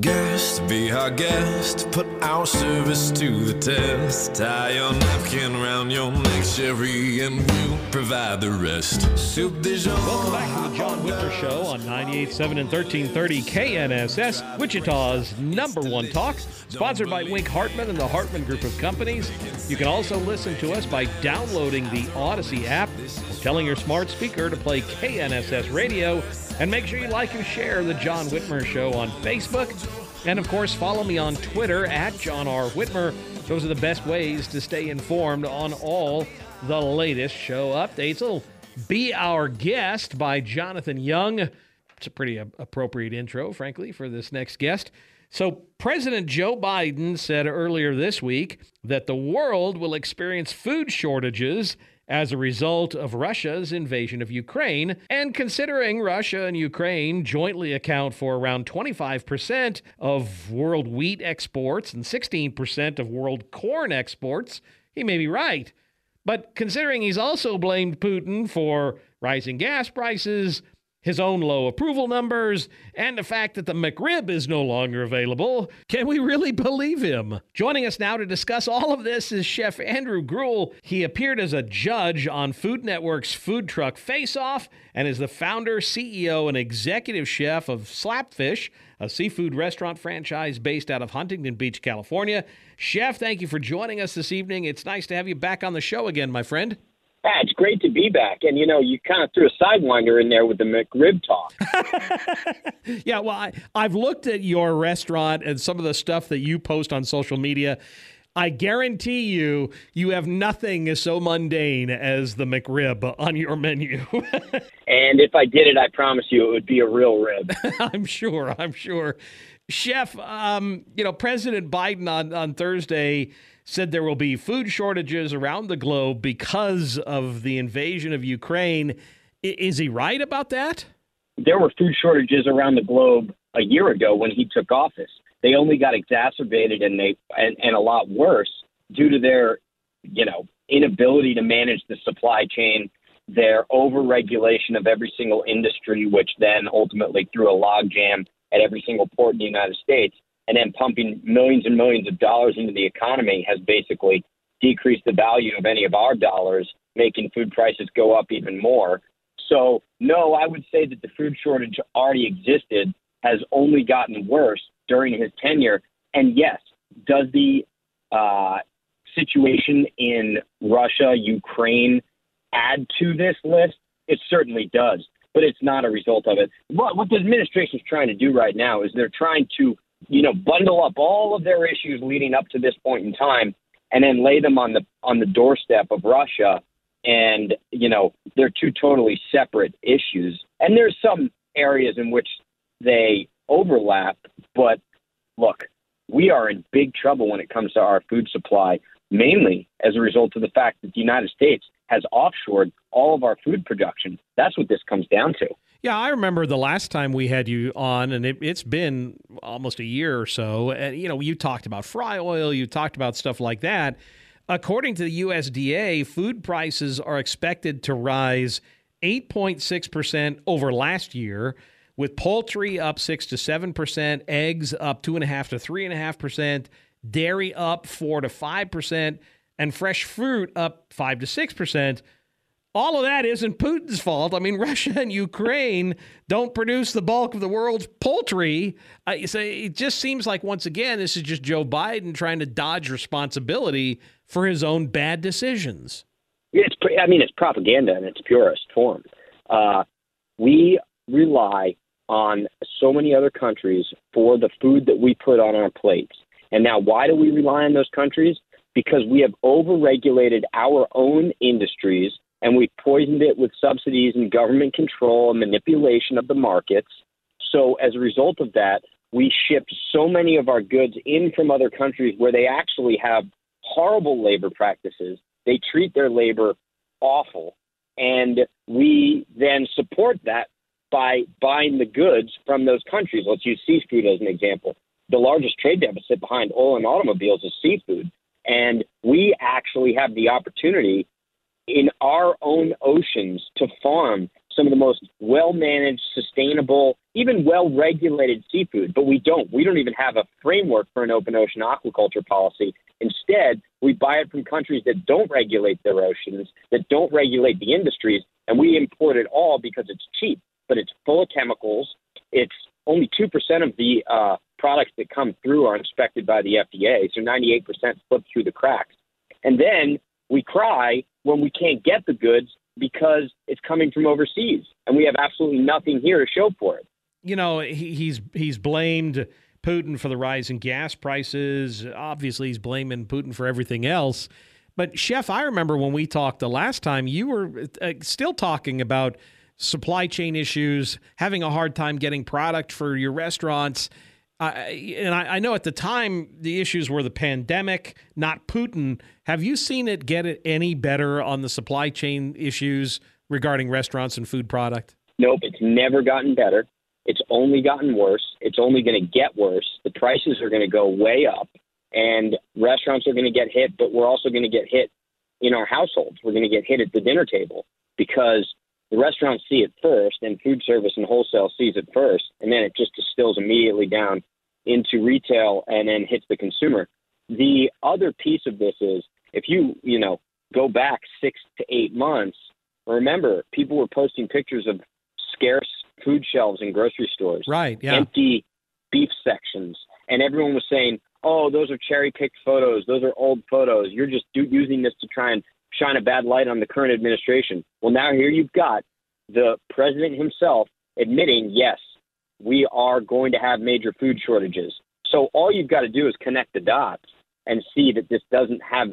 guest, be our guest, put our service to the test. Tie your napkin around your neck, Sherry, and we'll provide the rest. Welcome back to the John Whitmer Show on 98.7 and 1330 KNSS, Wichita's number one talk. Sponsored by Wink Hartman and the Hartman Group of Companies. You can also listen to us by downloading the Audacy app telling your smart speaker to play KNSS Radio. And make sure you like and share the John Whitmer Show on Facebook. And of course, follow me on Twitter at John R. Whitmer. Those are the best ways to stay informed on all the latest show updates. Be our guest by Jonathan Young. It's a pretty appropriate intro, frankly, for this next guest. So, President Joe Biden said earlier this week that the world will experience food shortages as a result of Russia's invasion of Ukraine. And considering Russia and Ukraine jointly account for around 25% of world wheat exports and 16% of world corn exports, he may be right. But considering he's also blamed Putin for rising gas prices, his own low approval numbers, and the fact that the McRib is no longer available, can we really believe him? Joining us now to discuss all of this is Chef Andrew Gruel. He appeared as a judge on Food Network's Food Truck Face Off and is the founder, CEO, and executive chef of Slapfish, a seafood restaurant franchise based out of Huntington Beach, California. Chef, thank you for joining us this evening. It's nice to have you back on the show again, my friend. Yeah, it's great to be back. And, you know, you kind of threw a sidewinder in there with the McRib talk. yeah, well, I, I've looked at your restaurant and some of the stuff that you post on social media. I guarantee you, you have nothing as so mundane as the McRib on your menu. and if I did it, I promise you it would be a real rib. I'm sure. I'm sure. Chef, um, you know, President Biden on, on Thursday said there will be food shortages around the globe because of the invasion of Ukraine. I- is he right about that? There were food shortages around the globe a year ago when he took office. They only got exacerbated and they and, and a lot worse due to their, you know, inability to manage the supply chain, their overregulation of every single industry, which then ultimately threw a logjam at every single port in the United States and then pumping millions and millions of dollars into the economy has basically decreased the value of any of our dollars, making food prices go up even more. So, no, I would say that the food shortage already existed, has only gotten worse during his tenure. And yes, does the uh, situation in Russia, Ukraine add to this list? It certainly does, but it's not a result of it. What, what the administration is trying to do right now is they're trying to you know, bundle up all of their issues leading up to this point in time and then lay them on the on the doorstep of Russia. And you know they're two totally separate issues. And there's some areas in which they overlap but look we are in big trouble when it comes to our food supply mainly as a result of the fact that the United States has offshored all of our food production. That's what this comes down to yeah, I remember the last time we had you on, and it, has been almost a year or so. And you know, you talked about fry oil, you talked about stuff like that. According to the USDA, food prices are expected to rise 8.6% over last year, with poultry up 6 to 7%, eggs up 2.5 to 3.5%, dairy up 4 to 5%, and fresh fruit up 5 to 6%. All of that isn't Putin's fault. I mean, Russia and Ukraine don't produce the bulk of the world's poultry. Uh, so it just seems like, once again, this is just Joe Biden trying to dodge responsibility for his own bad decisions. It's, I mean, it's propaganda in its purest form. Uh, we rely on so many other countries for the food that we put on our plates. And now, why do we rely on those countries? Because we have overregulated our own industries and we've poisoned it with subsidies and government control and manipulation of the markets. So, as a result of that, we ship so many of our goods in from other countries where they actually have horrible labor practices. They treat their labor awful. And we then support that by buying the goods from those countries. Let's use seafood as an example. The largest trade deficit behind oil and automobiles is seafood. And we actually have the opportunity our own oceans to farm some of the most well managed, sustainable, even well regulated seafood, but we don't. We don't even have a framework for an open ocean aquaculture policy. Instead, we buy it from countries that don't regulate their oceans, that don't regulate the industries, and we import it all because it's cheap, but it's full of chemicals. It's only 2% of the uh, products that come through are inspected by the FDA, so 98% slip through the cracks. And then we cry when we can't get the goods because it's coming from overseas and we have absolutely nothing here to show for it. You know, he, he's he's blamed Putin for the rise in gas prices. Obviously, he's blaming Putin for everything else. But chef, I remember when we talked the last time, you were uh, still talking about supply chain issues, having a hard time getting product for your restaurants. And I, I, know at the time the issues were the pandemic, not Putin. Have you seen it get it any better on the supply chain issues regarding restaurants and food product? Nope, it's never gotten better. It's only gotten worse. It's only going to get worse. The prices are going to go way up, and restaurants are going to get hit. But we're also going to get hit in our households. We're going to get hit at the dinner table because the restaurants see it first, and food service and wholesale sees it first, and then it just distills immediately down into retail and then hits the consumer. The other piece of this is if you, you know, go back six to eight months, remember people were posting pictures of scarce food shelves in grocery stores, right? Yeah. Empty beef sections, and everyone was saying, "Oh, those are cherry picked photos. Those are old photos. You're just do- using this to try and shine a bad light on the current administration. Well, now here you've got the president himself admitting, yes, we are going to have major food shortages. So all you've got to do is connect the dots and see that this doesn't have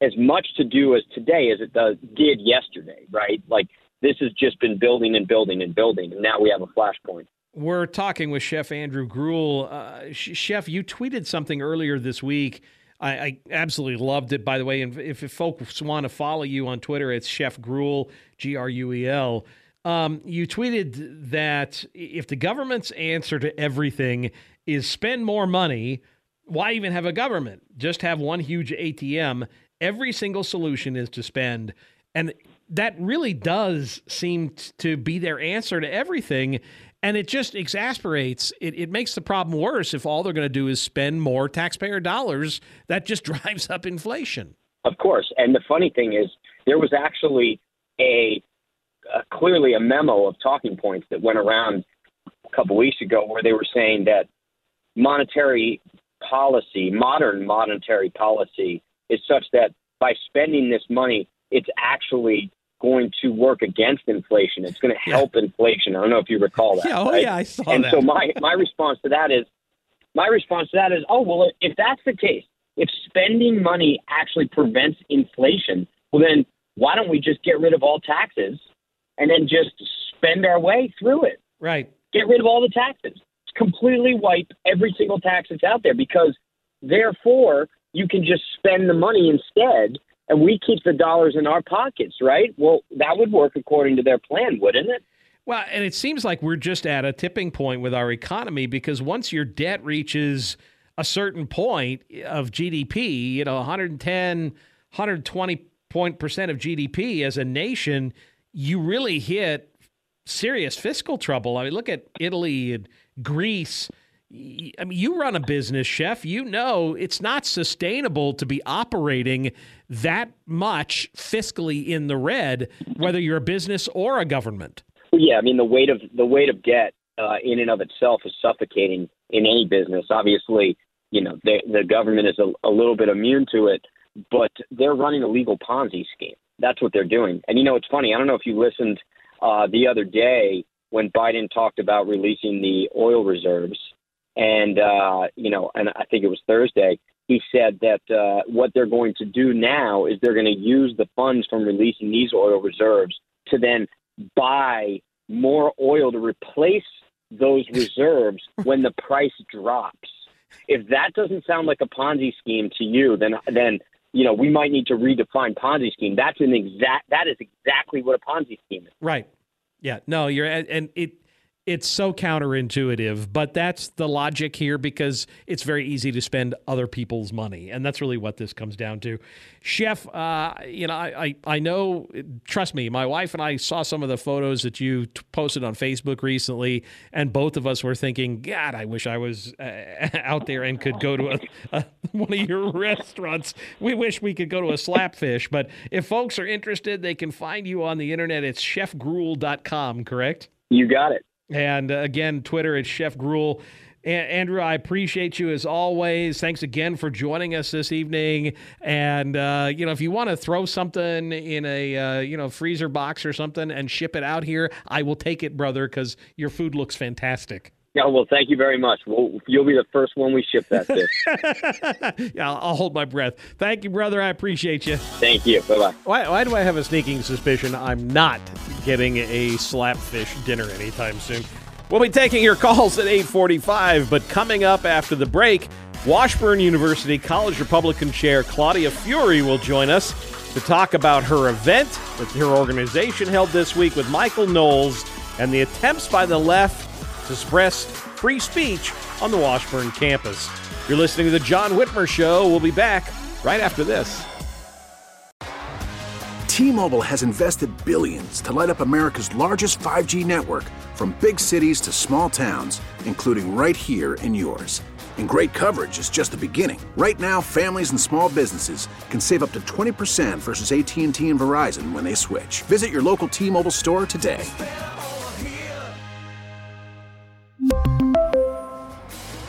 as much to do as today as it does did yesterday, right? Like this has just been building and building and building, and now we have a flashpoint. We're talking with Chef Andrew Gruel. Uh, Chef, you tweeted something earlier this week I, I, absolutely loved it, by the way. And if, if folks want to follow you on Twitter, it's Chef Gruel, G R U E L. Um, you tweeted that if the government's answer to everything is spend more money, why even have a government? Just have one huge ATM. Every single solution is to spend. And that really does seem to be their answer to everything. And it just exasperates, it, it makes the problem worse if all they're going to do is spend more taxpayer dollars. That just drives up inflation. Of course. And the funny thing is, there was actually a, a clearly a memo of talking points that went around a couple weeks ago where they were saying that monetary policy, modern monetary policy, is such that by spending this money, it's actually going to work against inflation. It's going to help yeah. inflation. I don't know if you recall that. Yeah, oh right? yeah, I saw and that. And so my my response to that is my response to that is, oh well, if that's the case, if spending money actually prevents inflation, well then why don't we just get rid of all taxes and then just spend our way through it? Right. Get rid of all the taxes. Completely wipe every single tax that's out there because therefore you can just spend the money instead and we keep the dollars in our pockets, right? Well, that would work according to their plan, wouldn't it? Well, and it seems like we're just at a tipping point with our economy because once your debt reaches a certain point of GDP, you know, 110, 120 point percent of GDP as a nation, you really hit serious fiscal trouble. I mean, look at Italy and Greece. I mean, you run a business, chef. You know it's not sustainable to be operating that much fiscally in the red, whether you're a business or a government. Yeah, I mean the weight of the weight of debt uh, in and of itself is suffocating in any business. Obviously, you know the the government is a, a little bit immune to it, but they're running a legal Ponzi scheme. That's what they're doing. And you know, it's funny. I don't know if you listened uh, the other day when Biden talked about releasing the oil reserves, and uh, you know, and I think it was Thursday. He said that uh, what they're going to do now is they're going to use the funds from releasing these oil reserves to then buy more oil to replace those reserves when the price drops. If that doesn't sound like a Ponzi scheme to you, then then you know we might need to redefine Ponzi scheme. That's an exact that is exactly what a Ponzi scheme is. Right. Yeah. No, you're and it it's so counterintuitive, but that's the logic here because it's very easy to spend other people's money, and that's really what this comes down to. Chef, uh, you know, I, I, I know. Trust me, my wife and I saw some of the photos that you t- posted on Facebook recently, and both of us were thinking, God, I wish I was uh, out there and could go to a, a, one of your restaurants. We wish we could go to a slapfish, but if folks are interested, they can find you on the internet. It's chefgruel.com, correct? You got it. And uh, again, Twitter at Chef Gruel. Andrew, I appreciate you as always. Thanks again for joining us this evening. And uh, you know, if you want to throw something in a uh, you know freezer box or something and ship it out here, I will take it, brother, because your food looks fantastic. Yeah, well, thank you very much. Well, you'll be the first one we ship that to. yeah, I'll, I'll hold my breath. Thank you, brother. I appreciate you. Thank you. Bye bye. Why, why do I have a sneaking suspicion I'm not getting a slapfish dinner anytime soon? We'll be taking your calls at 845, but coming up after the break, Washburn University College Republican Chair Claudia Fury will join us to talk about her event that her organization held this week with Michael Knowles and the attempts by the left to suppress free speech on the Washburn campus. You're listening to The John Whitmer Show. We'll be back right after this. T Mobile has invested billions to light up America's largest 5G network from big cities to small towns, including right here in yours. And great coverage is just the beginning. Right now, families and small businesses can save up to 20% versus AT&T and Verizon when they switch. Visit your local T-Mobile store today.